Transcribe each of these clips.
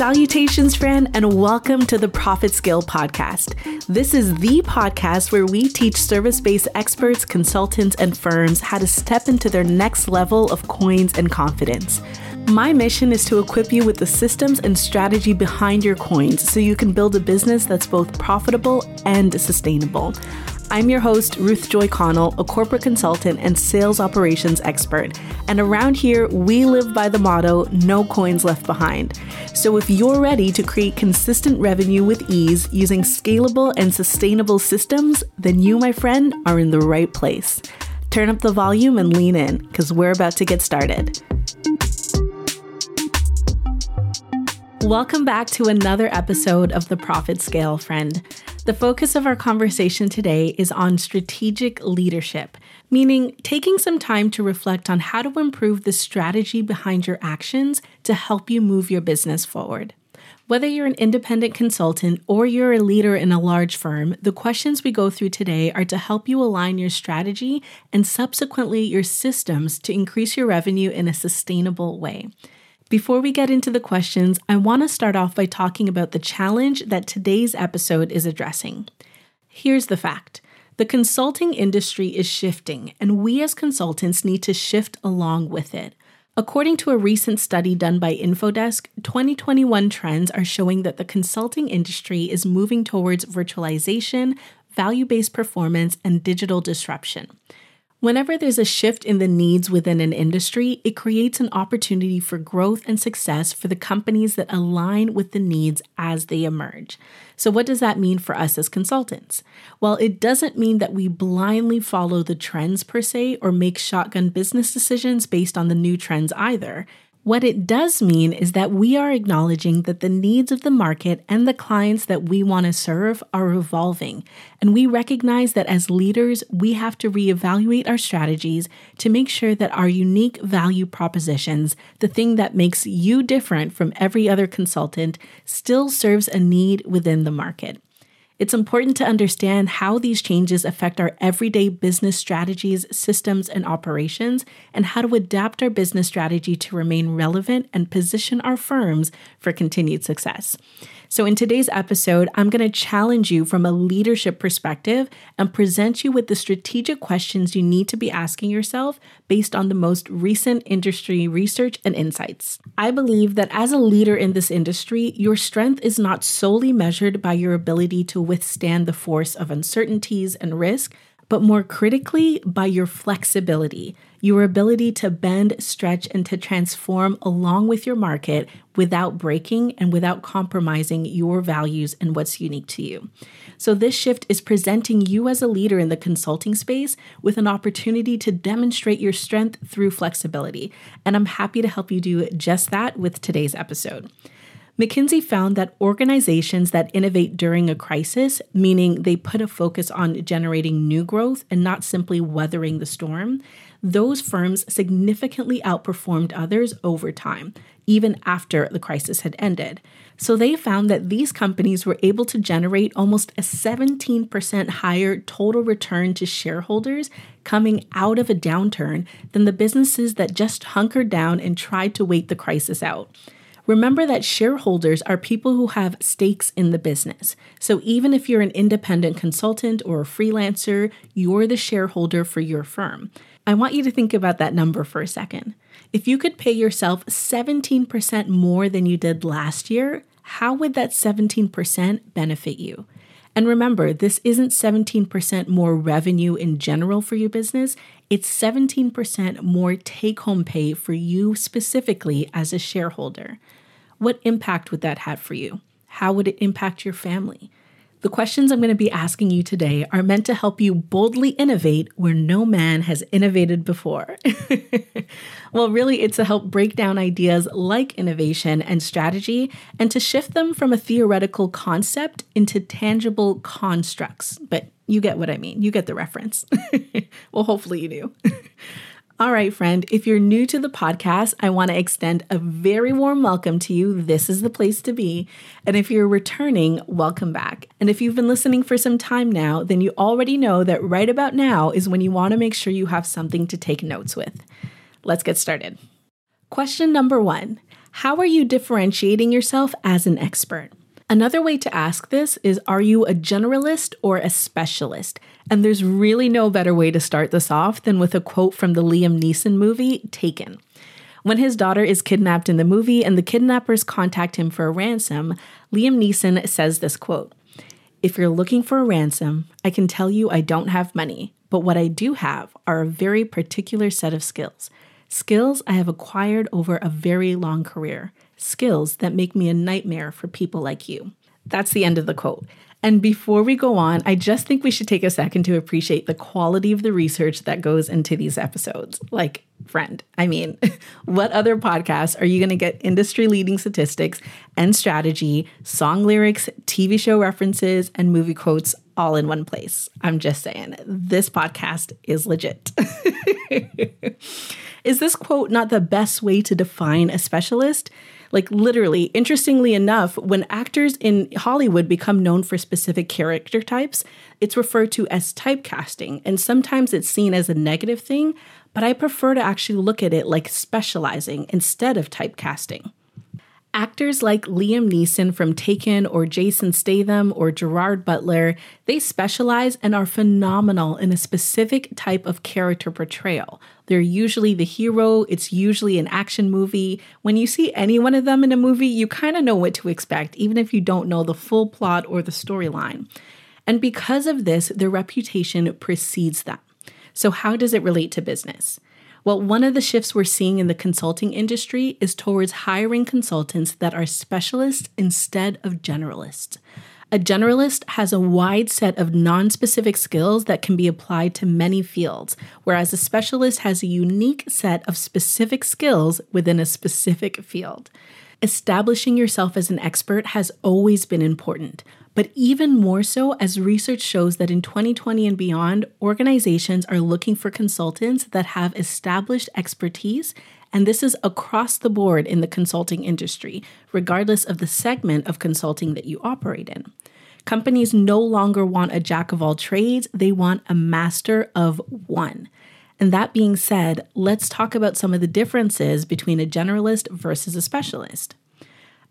Salutations, friend, and welcome to the Profit Scale Podcast. This is the podcast where we teach service based experts, consultants, and firms how to step into their next level of coins and confidence. My mission is to equip you with the systems and strategy behind your coins so you can build a business that's both profitable and sustainable. I'm your host, Ruth Joy Connell, a corporate consultant and sales operations expert. And around here, we live by the motto no coins left behind. So if you're ready to create consistent revenue with ease using scalable and sustainable systems, then you, my friend, are in the right place. Turn up the volume and lean in, because we're about to get started. Welcome back to another episode of The Profit Scale, friend. The focus of our conversation today is on strategic leadership, meaning taking some time to reflect on how to improve the strategy behind your actions to help you move your business forward. Whether you're an independent consultant or you're a leader in a large firm, the questions we go through today are to help you align your strategy and subsequently your systems to increase your revenue in a sustainable way. Before we get into the questions, I want to start off by talking about the challenge that today's episode is addressing. Here's the fact the consulting industry is shifting, and we as consultants need to shift along with it. According to a recent study done by Infodesk, 2021 trends are showing that the consulting industry is moving towards virtualization, value based performance, and digital disruption. Whenever there's a shift in the needs within an industry, it creates an opportunity for growth and success for the companies that align with the needs as they emerge. So, what does that mean for us as consultants? Well, it doesn't mean that we blindly follow the trends per se or make shotgun business decisions based on the new trends either. What it does mean is that we are acknowledging that the needs of the market and the clients that we want to serve are evolving. And we recognize that as leaders, we have to reevaluate our strategies to make sure that our unique value propositions, the thing that makes you different from every other consultant, still serves a need within the market. It's important to understand how these changes affect our everyday business strategies, systems, and operations, and how to adapt our business strategy to remain relevant and position our firms for continued success. So, in today's episode, I'm going to challenge you from a leadership perspective and present you with the strategic questions you need to be asking yourself based on the most recent industry research and insights. I believe that as a leader in this industry, your strength is not solely measured by your ability to withstand the force of uncertainties and risk but more critically, by your flexibility, your ability to bend, stretch, and to transform along with your market without breaking and without compromising your values and what's unique to you. So, this shift is presenting you as a leader in the consulting space with an opportunity to demonstrate your strength through flexibility. And I'm happy to help you do just that with today's episode. McKinsey found that organizations that innovate during a crisis, meaning they put a focus on generating new growth and not simply weathering the storm, those firms significantly outperformed others over time, even after the crisis had ended. So they found that these companies were able to generate almost a 17% higher total return to shareholders coming out of a downturn than the businesses that just hunkered down and tried to wait the crisis out. Remember that shareholders are people who have stakes in the business. So even if you're an independent consultant or a freelancer, you're the shareholder for your firm. I want you to think about that number for a second. If you could pay yourself 17% more than you did last year, how would that 17% benefit you? And remember, this isn't 17% more revenue in general for your business, it's 17% more take home pay for you specifically as a shareholder. What impact would that have for you? How would it impact your family? The questions I'm going to be asking you today are meant to help you boldly innovate where no man has innovated before. well, really, it's to help break down ideas like innovation and strategy and to shift them from a theoretical concept into tangible constructs. But you get what I mean. You get the reference. well, hopefully, you do. All right, friend, if you're new to the podcast, I want to extend a very warm welcome to you. This is the place to be. And if you're returning, welcome back. And if you've been listening for some time now, then you already know that right about now is when you want to make sure you have something to take notes with. Let's get started. Question number one How are you differentiating yourself as an expert? Another way to ask this is Are you a generalist or a specialist? And there's really no better way to start this off than with a quote from the Liam Neeson movie, Taken. When his daughter is kidnapped in the movie and the kidnappers contact him for a ransom, Liam Neeson says this quote If you're looking for a ransom, I can tell you I don't have money, but what I do have are a very particular set of skills. Skills I have acquired over a very long career skills that make me a nightmare for people like you. That's the end of the quote. And before we go on, I just think we should take a second to appreciate the quality of the research that goes into these episodes. Like, friend, I mean, what other podcasts are you going to get industry leading statistics and strategy, song lyrics, TV show references, and movie quotes all in one place? I'm just saying, this podcast is legit. is this quote not the best way to define a specialist? Like, literally, interestingly enough, when actors in Hollywood become known for specific character types, it's referred to as typecasting, and sometimes it's seen as a negative thing, but I prefer to actually look at it like specializing instead of typecasting. Actors like Liam Neeson from Taken or Jason Statham or Gerard Butler, they specialize and are phenomenal in a specific type of character portrayal. They're usually the hero, it's usually an action movie. When you see any one of them in a movie, you kind of know what to expect, even if you don't know the full plot or the storyline. And because of this, their reputation precedes them. So, how does it relate to business? Well, one of the shifts we're seeing in the consulting industry is towards hiring consultants that are specialists instead of generalists. A generalist has a wide set of non specific skills that can be applied to many fields, whereas a specialist has a unique set of specific skills within a specific field. Establishing yourself as an expert has always been important, but even more so as research shows that in 2020 and beyond, organizations are looking for consultants that have established expertise. And this is across the board in the consulting industry, regardless of the segment of consulting that you operate in. Companies no longer want a jack of all trades, they want a master of one. And that being said, let's talk about some of the differences between a generalist versus a specialist.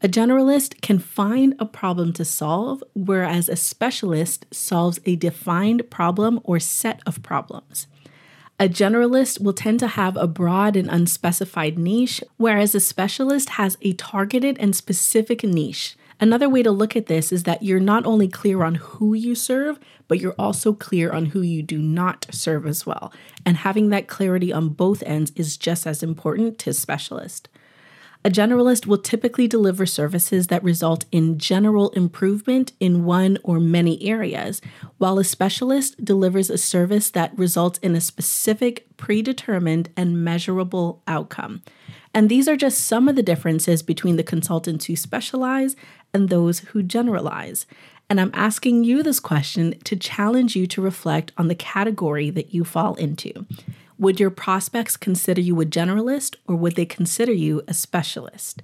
A generalist can find a problem to solve, whereas a specialist solves a defined problem or set of problems. A generalist will tend to have a broad and unspecified niche, whereas a specialist has a targeted and specific niche. Another way to look at this is that you're not only clear on who you serve, but you're also clear on who you do not serve as well. And having that clarity on both ends is just as important to specialist. A generalist will typically deliver services that result in general improvement in one or many areas, while a specialist delivers a service that results in a specific, predetermined, and measurable outcome. And these are just some of the differences between the consultants who specialize and those who generalize. And I'm asking you this question to challenge you to reflect on the category that you fall into. Would your prospects consider you a generalist or would they consider you a specialist?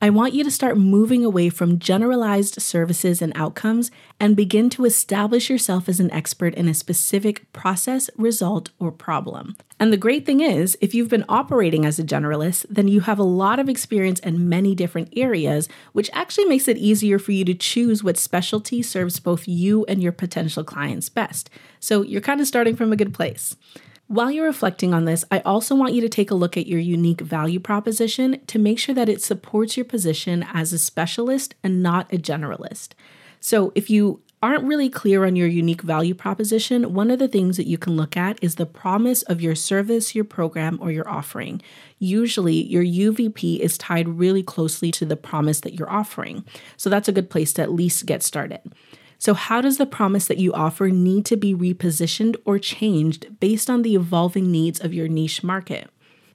I want you to start moving away from generalized services and outcomes and begin to establish yourself as an expert in a specific process, result, or problem. And the great thing is, if you've been operating as a generalist, then you have a lot of experience in many different areas, which actually makes it easier for you to choose what specialty serves both you and your potential clients best. So you're kind of starting from a good place. While you're reflecting on this, I also want you to take a look at your unique value proposition to make sure that it supports your position as a specialist and not a generalist. So, if you aren't really clear on your unique value proposition, one of the things that you can look at is the promise of your service, your program, or your offering. Usually, your UVP is tied really closely to the promise that you're offering. So, that's a good place to at least get started. So, how does the promise that you offer need to be repositioned or changed based on the evolving needs of your niche market?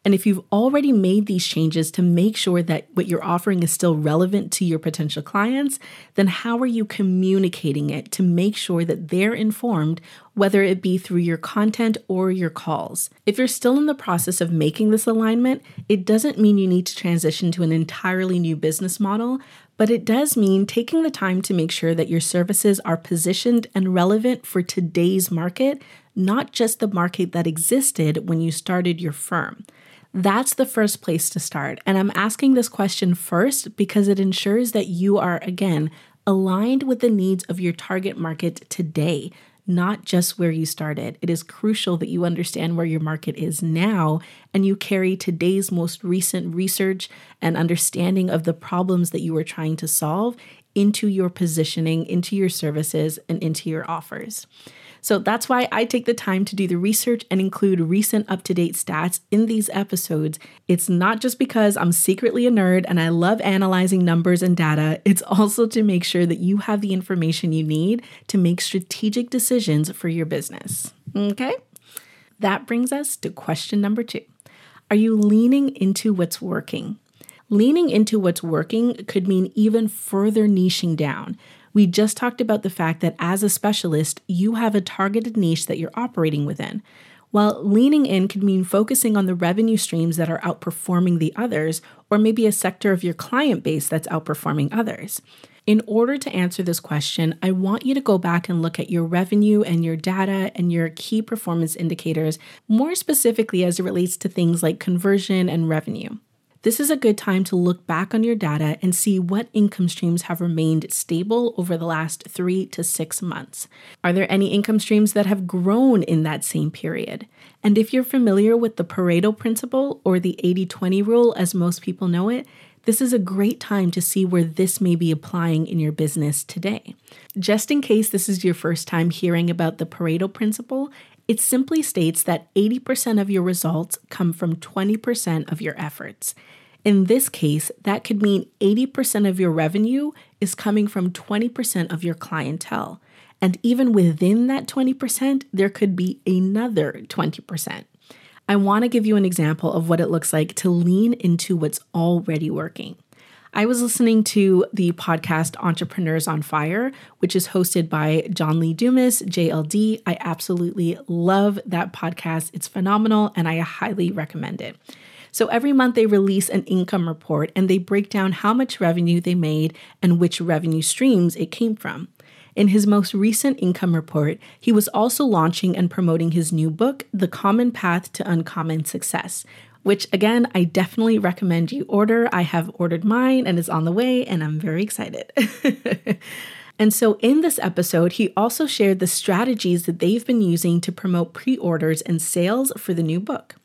And if you've already made these changes to make sure that what you're offering is still relevant to your potential clients, then how are you communicating it to make sure that they're informed, whether it be through your content or your calls? If you're still in the process of making this alignment, it doesn't mean you need to transition to an entirely new business model, but it does mean taking the time to make sure that your services are positioned and relevant for today's market, not just the market that existed when you started your firm. That's the first place to start. And I'm asking this question first because it ensures that you are, again, aligned with the needs of your target market today, not just where you started. It is crucial that you understand where your market is now and you carry today's most recent research and understanding of the problems that you are trying to solve into your positioning, into your services, and into your offers. So that's why I take the time to do the research and include recent up to date stats in these episodes. It's not just because I'm secretly a nerd and I love analyzing numbers and data, it's also to make sure that you have the information you need to make strategic decisions for your business. Okay? That brings us to question number two Are you leaning into what's working? Leaning into what's working could mean even further niching down. We just talked about the fact that as a specialist, you have a targeted niche that you're operating within. While leaning in could mean focusing on the revenue streams that are outperforming the others, or maybe a sector of your client base that's outperforming others. In order to answer this question, I want you to go back and look at your revenue and your data and your key performance indicators, more specifically as it relates to things like conversion and revenue. This is a good time to look back on your data and see what income streams have remained stable over the last three to six months. Are there any income streams that have grown in that same period? And if you're familiar with the Pareto principle or the 80 20 rule, as most people know it, this is a great time to see where this may be applying in your business today. Just in case this is your first time hearing about the Pareto principle, it simply states that 80% of your results come from 20% of your efforts. In this case, that could mean 80% of your revenue is coming from 20% of your clientele. And even within that 20%, there could be another 20%. I want to give you an example of what it looks like to lean into what's already working. I was listening to the podcast Entrepreneurs on Fire, which is hosted by John Lee Dumas, JLD. I absolutely love that podcast. It's phenomenal and I highly recommend it. So every month they release an income report and they break down how much revenue they made and which revenue streams it came from. In his most recent income report, he was also launching and promoting his new book, The Common Path to Uncommon Success, which again, I definitely recommend you order. I have ordered mine and it's on the way, and I'm very excited. and so, in this episode, he also shared the strategies that they've been using to promote pre orders and sales for the new book.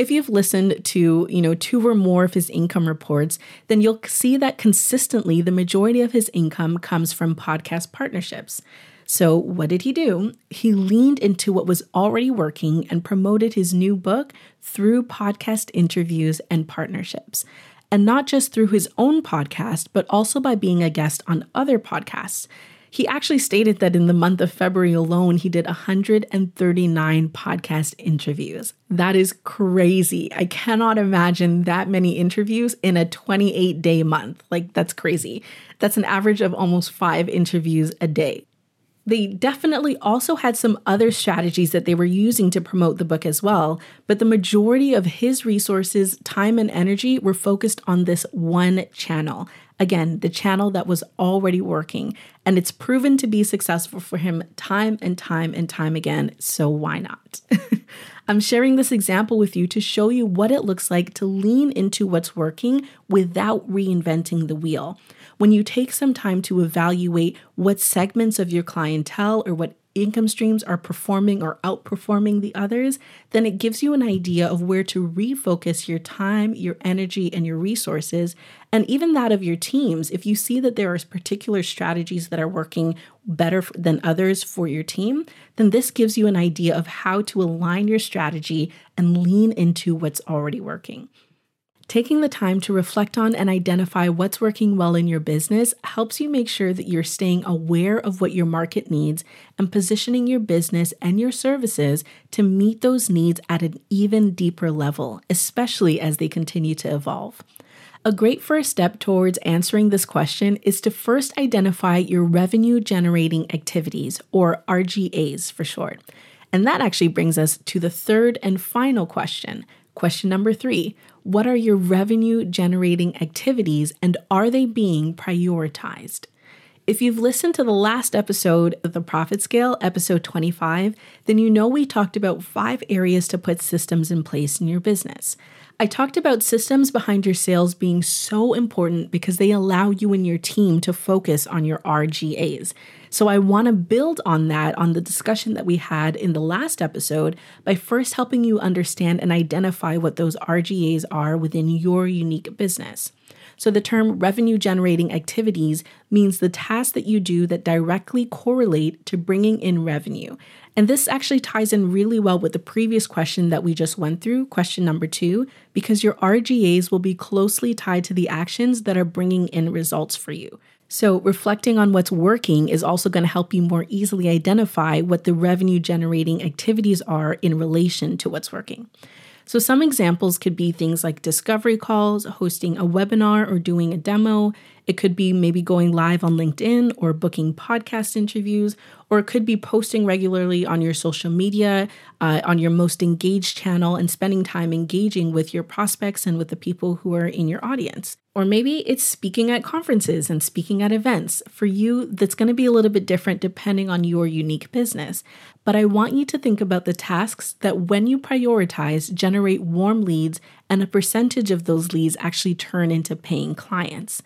If you've listened to, you know, two or more of his income reports, then you'll see that consistently the majority of his income comes from podcast partnerships. So, what did he do? He leaned into what was already working and promoted his new book through podcast interviews and partnerships. And not just through his own podcast, but also by being a guest on other podcasts. He actually stated that in the month of February alone, he did 139 podcast interviews. That is crazy. I cannot imagine that many interviews in a 28 day month. Like, that's crazy. That's an average of almost five interviews a day. They definitely also had some other strategies that they were using to promote the book as well, but the majority of his resources, time, and energy were focused on this one channel. Again, the channel that was already working, and it's proven to be successful for him time and time and time again, so why not? I'm sharing this example with you to show you what it looks like to lean into what's working without reinventing the wheel when you take some time to evaluate what segments of your clientele or what income streams are performing or outperforming the others, then it gives you an idea of where to refocus your time, your energy, and your resources, and even that of your teams. If you see that there are particular strategies that are working better than others for your team, then this gives you an idea of how to align your strategy and lean into what's already working. Taking the time to reflect on and identify what's working well in your business helps you make sure that you're staying aware of what your market needs and positioning your business and your services to meet those needs at an even deeper level, especially as they continue to evolve. A great first step towards answering this question is to first identify your revenue generating activities, or RGAs for short. And that actually brings us to the third and final question. Question number three what are your revenue generating activities and are they being prioritized? If you've listened to the last episode of the Profit Scale, episode 25, then you know we talked about five areas to put systems in place in your business. I talked about systems behind your sales being so important because they allow you and your team to focus on your RGAs. So I want to build on that, on the discussion that we had in the last episode, by first helping you understand and identify what those RGAs are within your unique business. So, the term revenue generating activities means the tasks that you do that directly correlate to bringing in revenue. And this actually ties in really well with the previous question that we just went through, question number two, because your RGAs will be closely tied to the actions that are bringing in results for you. So, reflecting on what's working is also going to help you more easily identify what the revenue generating activities are in relation to what's working. So, some examples could be things like discovery calls, hosting a webinar, or doing a demo. It could be maybe going live on LinkedIn or booking podcast interviews, or it could be posting regularly on your social media, uh, on your most engaged channel, and spending time engaging with your prospects and with the people who are in your audience. Or maybe it's speaking at conferences and speaking at events. For you, that's going to be a little bit different depending on your unique business. But I want you to think about the tasks that, when you prioritize, generate warm leads and a percentage of those leads actually turn into paying clients.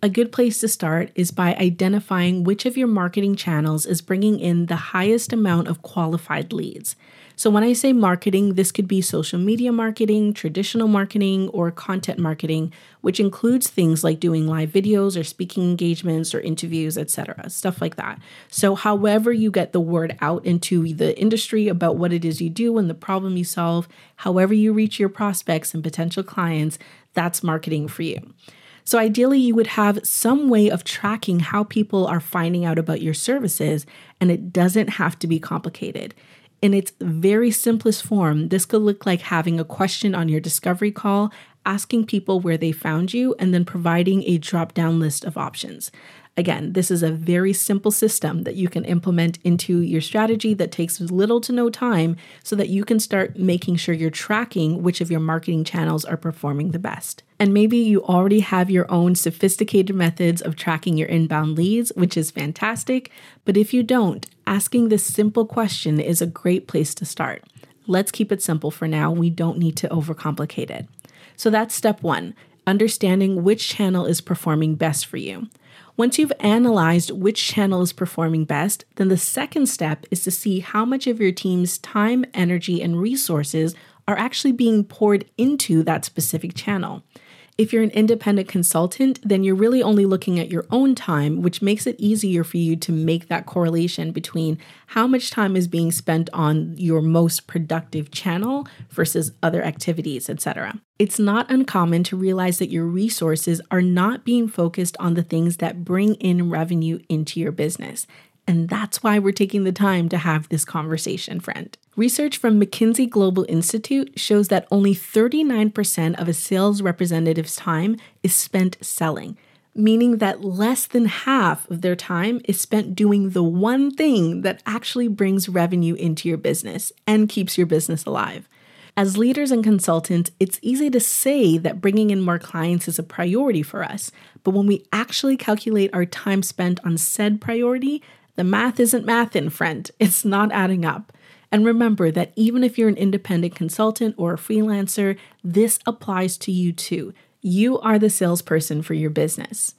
A good place to start is by identifying which of your marketing channels is bringing in the highest amount of qualified leads. So, when I say marketing, this could be social media marketing, traditional marketing, or content marketing, which includes things like doing live videos or speaking engagements or interviews, etc., stuff like that. So, however you get the word out into the industry about what it is you do and the problem you solve, however you reach your prospects and potential clients, that's marketing for you. So, ideally, you would have some way of tracking how people are finding out about your services, and it doesn't have to be complicated. In its very simplest form, this could look like having a question on your discovery call, asking people where they found you, and then providing a drop down list of options. Again, this is a very simple system that you can implement into your strategy that takes little to no time so that you can start making sure you're tracking which of your marketing channels are performing the best. And maybe you already have your own sophisticated methods of tracking your inbound leads, which is fantastic. But if you don't, asking this simple question is a great place to start. Let's keep it simple for now. We don't need to overcomplicate it. So that's step one understanding which channel is performing best for you. Once you've analyzed which channel is performing best, then the second step is to see how much of your team's time, energy, and resources are actually being poured into that specific channel. If you're an independent consultant, then you're really only looking at your own time, which makes it easier for you to make that correlation between how much time is being spent on your most productive channel versus other activities, etc. It's not uncommon to realize that your resources are not being focused on the things that bring in revenue into your business. And that's why we're taking the time to have this conversation, friend. Research from McKinsey Global Institute shows that only 39% of a sales representative's time is spent selling, meaning that less than half of their time is spent doing the one thing that actually brings revenue into your business and keeps your business alive. As leaders and consultants, it's easy to say that bringing in more clients is a priority for us, but when we actually calculate our time spent on said priority, the math isn't mathin', friend. It's not adding up. And remember that even if you're an independent consultant or a freelancer, this applies to you too. You are the salesperson for your business.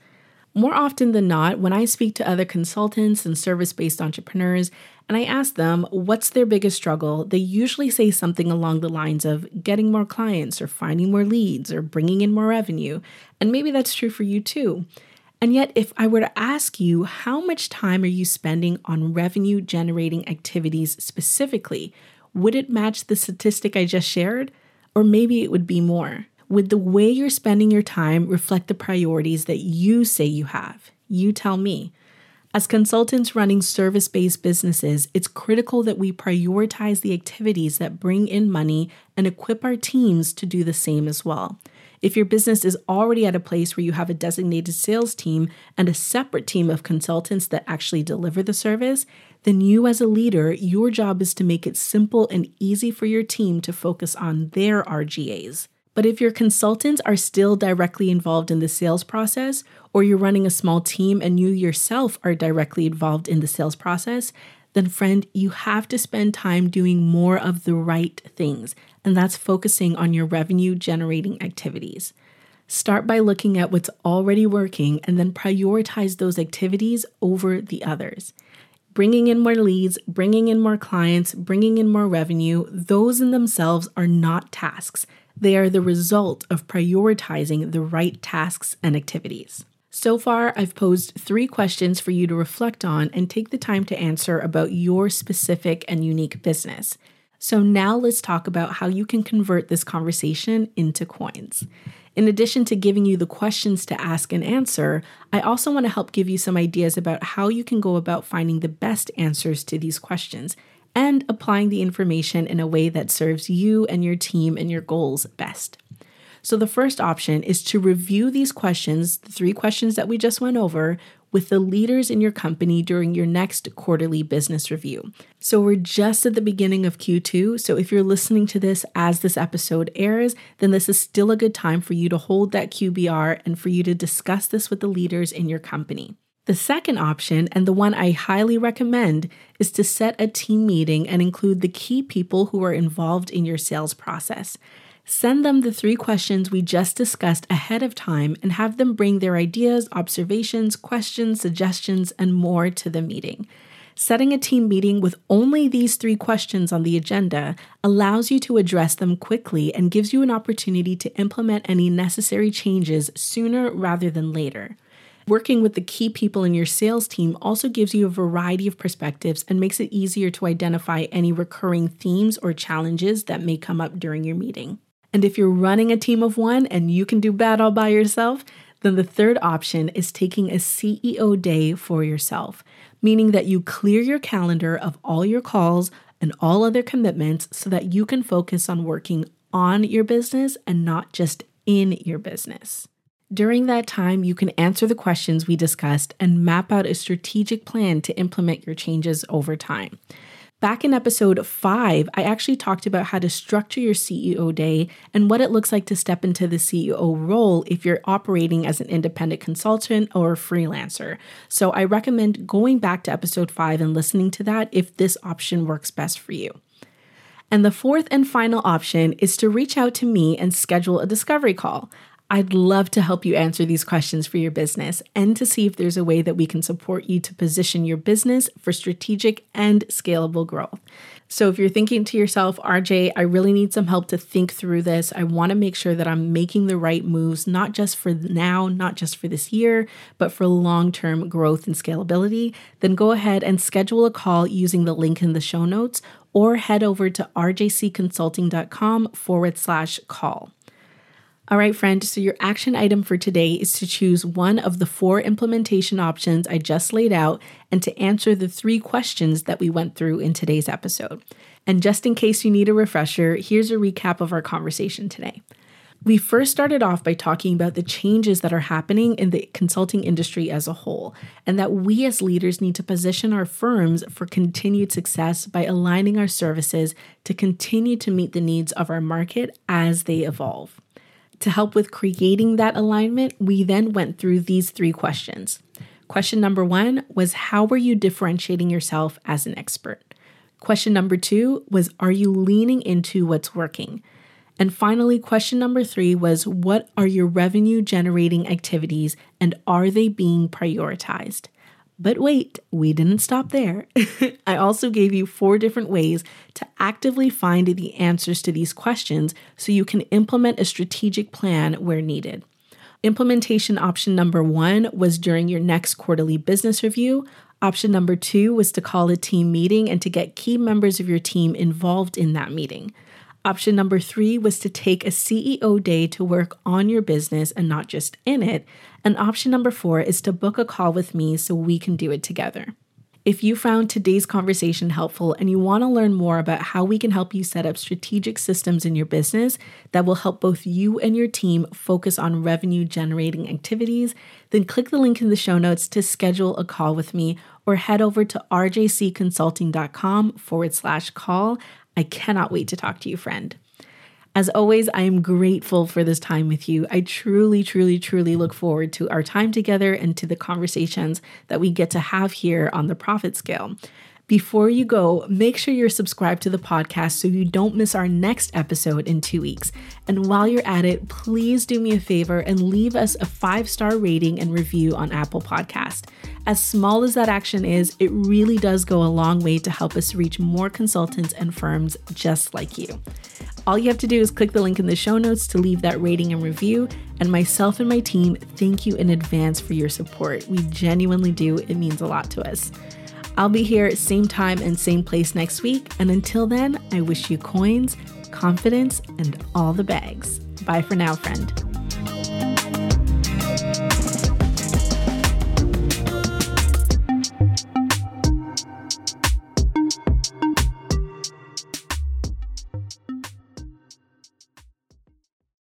More often than not, when I speak to other consultants and service based entrepreneurs and I ask them what's their biggest struggle, they usually say something along the lines of getting more clients or finding more leads or bringing in more revenue. And maybe that's true for you too. And yet, if I were to ask you, how much time are you spending on revenue generating activities specifically? Would it match the statistic I just shared? Or maybe it would be more. Would the way you're spending your time reflect the priorities that you say you have? You tell me. As consultants running service based businesses, it's critical that we prioritize the activities that bring in money and equip our teams to do the same as well. If your business is already at a place where you have a designated sales team and a separate team of consultants that actually deliver the service, then you as a leader, your job is to make it simple and easy for your team to focus on their RGAs. But if your consultants are still directly involved in the sales process, or you're running a small team and you yourself are directly involved in the sales process, then friend, you have to spend time doing more of the right things, and that's focusing on your revenue generating activities. Start by looking at what's already working and then prioritize those activities over the others. Bringing in more leads, bringing in more clients, bringing in more revenue, those in themselves are not tasks. They are the result of prioritizing the right tasks and activities. So far, I've posed three questions for you to reflect on and take the time to answer about your specific and unique business. So, now let's talk about how you can convert this conversation into coins. In addition to giving you the questions to ask and answer, I also want to help give you some ideas about how you can go about finding the best answers to these questions and applying the information in a way that serves you and your team and your goals best. So, the first option is to review these questions, the three questions that we just went over, with the leaders in your company during your next quarterly business review. So, we're just at the beginning of Q2. So, if you're listening to this as this episode airs, then this is still a good time for you to hold that QBR and for you to discuss this with the leaders in your company. The second option, and the one I highly recommend, is to set a team meeting and include the key people who are involved in your sales process. Send them the three questions we just discussed ahead of time and have them bring their ideas, observations, questions, suggestions, and more to the meeting. Setting a team meeting with only these three questions on the agenda allows you to address them quickly and gives you an opportunity to implement any necessary changes sooner rather than later. Working with the key people in your sales team also gives you a variety of perspectives and makes it easier to identify any recurring themes or challenges that may come up during your meeting. And if you're running a team of one and you can do bad all by yourself, then the third option is taking a CEO day for yourself, meaning that you clear your calendar of all your calls and all other commitments so that you can focus on working on your business and not just in your business. During that time, you can answer the questions we discussed and map out a strategic plan to implement your changes over time. Back in episode five, I actually talked about how to structure your CEO day and what it looks like to step into the CEO role if you're operating as an independent consultant or freelancer. So I recommend going back to episode five and listening to that if this option works best for you. And the fourth and final option is to reach out to me and schedule a discovery call. I'd love to help you answer these questions for your business and to see if there's a way that we can support you to position your business for strategic and scalable growth. So, if you're thinking to yourself, RJ, I really need some help to think through this, I want to make sure that I'm making the right moves, not just for now, not just for this year, but for long term growth and scalability, then go ahead and schedule a call using the link in the show notes or head over to rjcconsulting.com forward slash call. All right, friend, so your action item for today is to choose one of the four implementation options I just laid out and to answer the three questions that we went through in today's episode. And just in case you need a refresher, here's a recap of our conversation today. We first started off by talking about the changes that are happening in the consulting industry as a whole, and that we as leaders need to position our firms for continued success by aligning our services to continue to meet the needs of our market as they evolve. To help with creating that alignment, we then went through these three questions. Question number one was How are you differentiating yourself as an expert? Question number two was Are you leaning into what's working? And finally, question number three was What are your revenue generating activities and are they being prioritized? But wait, we didn't stop there. I also gave you four different ways to actively find the answers to these questions so you can implement a strategic plan where needed. Implementation option number one was during your next quarterly business review. Option number two was to call a team meeting and to get key members of your team involved in that meeting. Option number three was to take a CEO day to work on your business and not just in it. And option number four is to book a call with me so we can do it together. If you found today's conversation helpful and you want to learn more about how we can help you set up strategic systems in your business that will help both you and your team focus on revenue generating activities, then click the link in the show notes to schedule a call with me or head over to rjcconsulting.com forward slash call. I cannot wait to talk to you, friend. As always, I am grateful for this time with you. I truly, truly, truly look forward to our time together and to the conversations that we get to have here on the Profit Scale. Before you go, make sure you're subscribed to the podcast so you don't miss our next episode in two weeks. And while you're at it, please do me a favor and leave us a five star rating and review on Apple Podcast. As small as that action is, it really does go a long way to help us reach more consultants and firms just like you. All you have to do is click the link in the show notes to leave that rating and review. And myself and my team thank you in advance for your support. We genuinely do, it means a lot to us. I'll be here same time and same place next week. And until then, I wish you coins, confidence, and all the bags. Bye for now, friend.